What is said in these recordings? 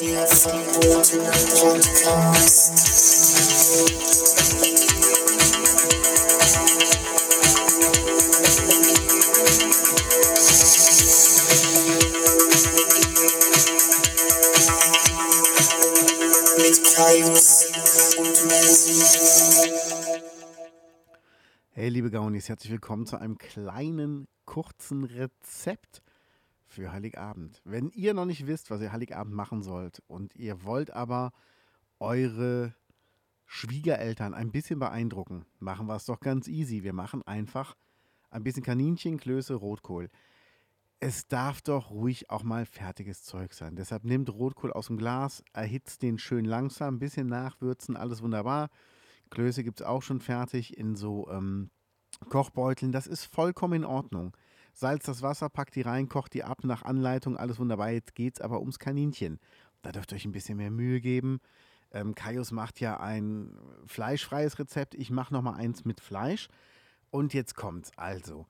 Hey liebe Gaunis, herzlich willkommen zu einem kleinen, kurzen Rezept für Heiligabend. Wenn ihr noch nicht wisst, was ihr Heiligabend machen sollt und ihr wollt aber eure Schwiegereltern ein bisschen beeindrucken, machen wir es doch ganz easy. Wir machen einfach ein bisschen Kaninchen, Klöße, Rotkohl. Es darf doch ruhig auch mal fertiges Zeug sein. Deshalb nehmt Rotkohl aus dem Glas, erhitzt den schön langsam, ein bisschen nachwürzen, alles wunderbar. Klöße gibt es auch schon fertig in so ähm, Kochbeuteln. Das ist vollkommen in Ordnung. Salz das Wasser, packt die rein, kocht die ab nach Anleitung, alles wunderbar. Jetzt geht es aber ums Kaninchen. Da dürft ihr euch ein bisschen mehr Mühe geben. Ähm, Kaius macht ja ein fleischfreies Rezept. Ich mache nochmal eins mit Fleisch. Und jetzt kommt's. Also,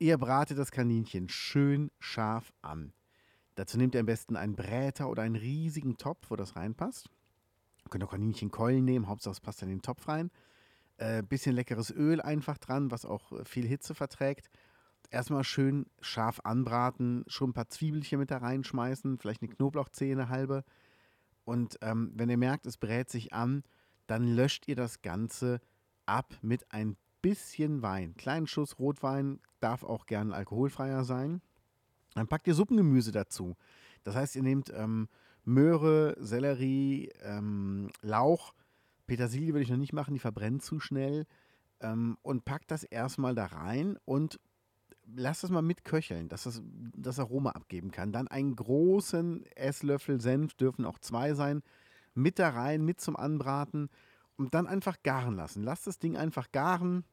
ihr bratet das Kaninchen schön scharf an. Dazu nehmt ihr am besten einen Bräter oder einen riesigen Topf, wo das reinpasst. Ihr könnt auch Kaninchenkeulen nehmen, Hauptsache es passt in den Topf rein. Äh, bisschen leckeres Öl einfach dran, was auch äh, viel Hitze verträgt. Erstmal schön scharf anbraten, schon ein paar Zwiebelchen mit da reinschmeißen, vielleicht eine Knoblauchzehe, eine halbe. Und ähm, wenn ihr merkt, es brät sich an, dann löscht ihr das Ganze ab mit ein bisschen Wein. Kleinen Schuss Rotwein darf auch gern alkoholfreier sein. Dann packt ihr Suppengemüse dazu. Das heißt, ihr nehmt ähm, Möhre, Sellerie, ähm, Lauch, Petersilie würde ich noch nicht machen, die verbrennt zu schnell. Ähm, und packt das erstmal da rein und lasst das mal mitköcheln, dass das das Aroma abgeben kann. Dann einen großen Esslöffel Senf, dürfen auch zwei sein, mit da rein, mit zum Anbraten und dann einfach garen lassen. Lasst das Ding einfach garen.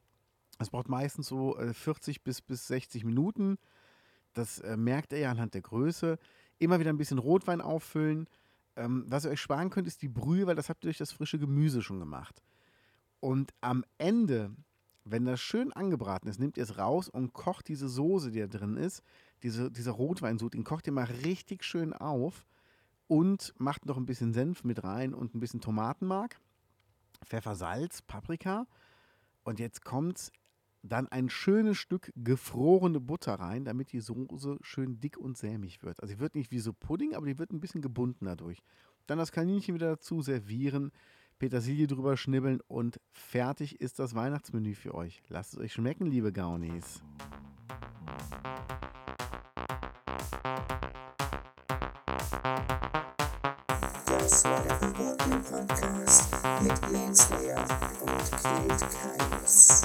Es braucht meistens so 40 äh, bis, bis 60 Minuten. Das äh, merkt ihr ja anhand der Größe. Immer wieder ein bisschen Rotwein auffüllen. Ähm, was ihr euch sparen könnt, ist die Brühe, weil das habt ihr durch das frische Gemüse schon gemacht. Und am Ende, wenn das schön angebraten ist, nehmt ihr es raus und kocht diese Soße, die da drin ist, diese, dieser Rotweinsud, den kocht ihr mal richtig schön auf und macht noch ein bisschen Senf mit rein und ein bisschen Tomatenmark, Pfeffer, Salz, Paprika. Und jetzt kommt dann ein schönes Stück gefrorene Butter rein, damit die Soße schön dick und sämig wird. Also sie wird nicht wie so Pudding, aber die wird ein bisschen gebunden dadurch. Dann das Kaninchen wieder dazu servieren, Petersilie drüber schnibbeln und fertig ist das Weihnachtsmenü für euch. Lasst es euch schmecken, liebe Gaunis. Das war der Verbotene Podcast mit Lance Leer und Kate Kaius.